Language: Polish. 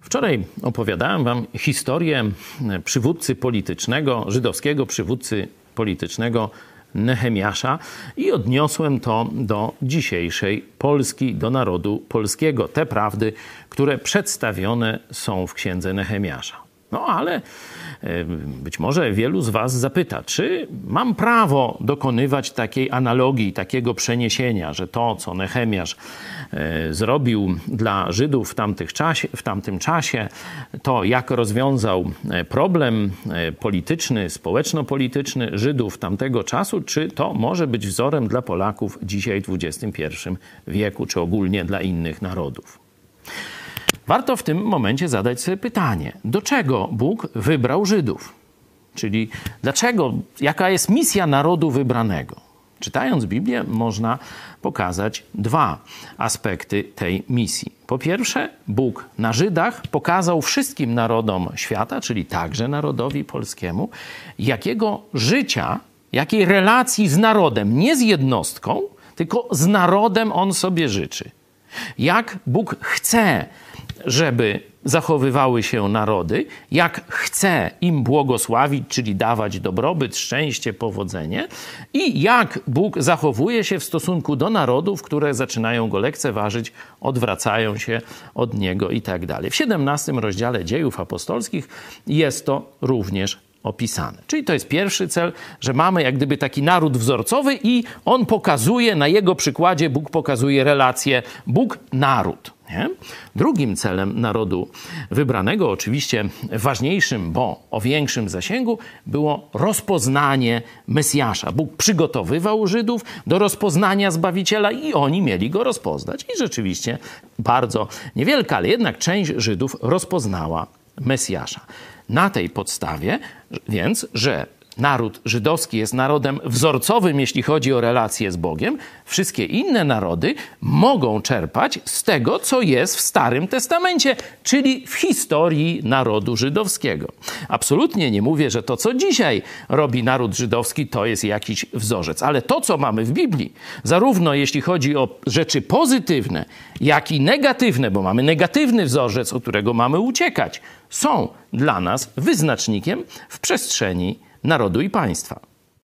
Wczoraj opowiadałem wam historię przywódcy politycznego, żydowskiego przywódcy politycznego Nehemiasza i odniosłem to do dzisiejszej Polski, do narodu polskiego. Te prawdy, które przedstawione są w księdze Nehemiasza. No ale być może wielu z Was zapyta, czy mam prawo dokonywać takiej analogii, takiego przeniesienia, że to, co Nehemiasz e, zrobił dla Żydów w, czasie, w tamtym czasie, to jak rozwiązał e, problem e, polityczny, społeczno-polityczny Żydów tamtego czasu, czy to może być wzorem dla Polaków dzisiaj w XXI wieku, czy ogólnie dla innych narodów. Warto w tym momencie zadać sobie pytanie, do czego Bóg wybrał Żydów? Czyli dlaczego, jaka jest misja narodu wybranego? Czytając Biblię, można pokazać dwa aspekty tej misji. Po pierwsze, Bóg na Żydach pokazał wszystkim narodom świata, czyli także narodowi polskiemu, jakiego życia, jakiej relacji z narodem, nie z jednostką, tylko z narodem on sobie życzy. Jak Bóg chce żeby zachowywały się narody, jak chce im błogosławić, czyli dawać dobrobyt, szczęście, powodzenie, i jak Bóg zachowuje się w stosunku do narodów, które zaczynają go lekceważyć, odwracają się od niego i tak dalej. W 17 rozdziale dziejów apostolskich jest to również opisane. Czyli to jest pierwszy cel, że mamy jak gdyby taki naród wzorcowy i on pokazuje, na jego przykładzie Bóg pokazuje relację Bóg-naród. Nie? Drugim celem narodu wybranego, oczywiście ważniejszym, bo o większym zasięgu, było rozpoznanie Mesjasza. Bóg przygotowywał Żydów do rozpoznania Zbawiciela i oni mieli go rozpoznać. I rzeczywiście bardzo niewielka, ale jednak część Żydów rozpoznała Mesjasza. Na tej podstawie więc, że naród żydowski jest narodem wzorcowym, jeśli chodzi o relacje z Bogiem, wszystkie inne narody mogą czerpać z tego, co jest w Starym Testamencie, czyli w historii narodu żydowskiego. Absolutnie nie mówię, że to, co dzisiaj robi naród żydowski, to jest jakiś wzorzec, ale to, co mamy w Biblii, zarówno jeśli chodzi o rzeczy pozytywne, jak i negatywne, bo mamy negatywny wzorzec, od którego mamy uciekać, są dla nas wyznacznikiem w przestrzeni narodu i państwa.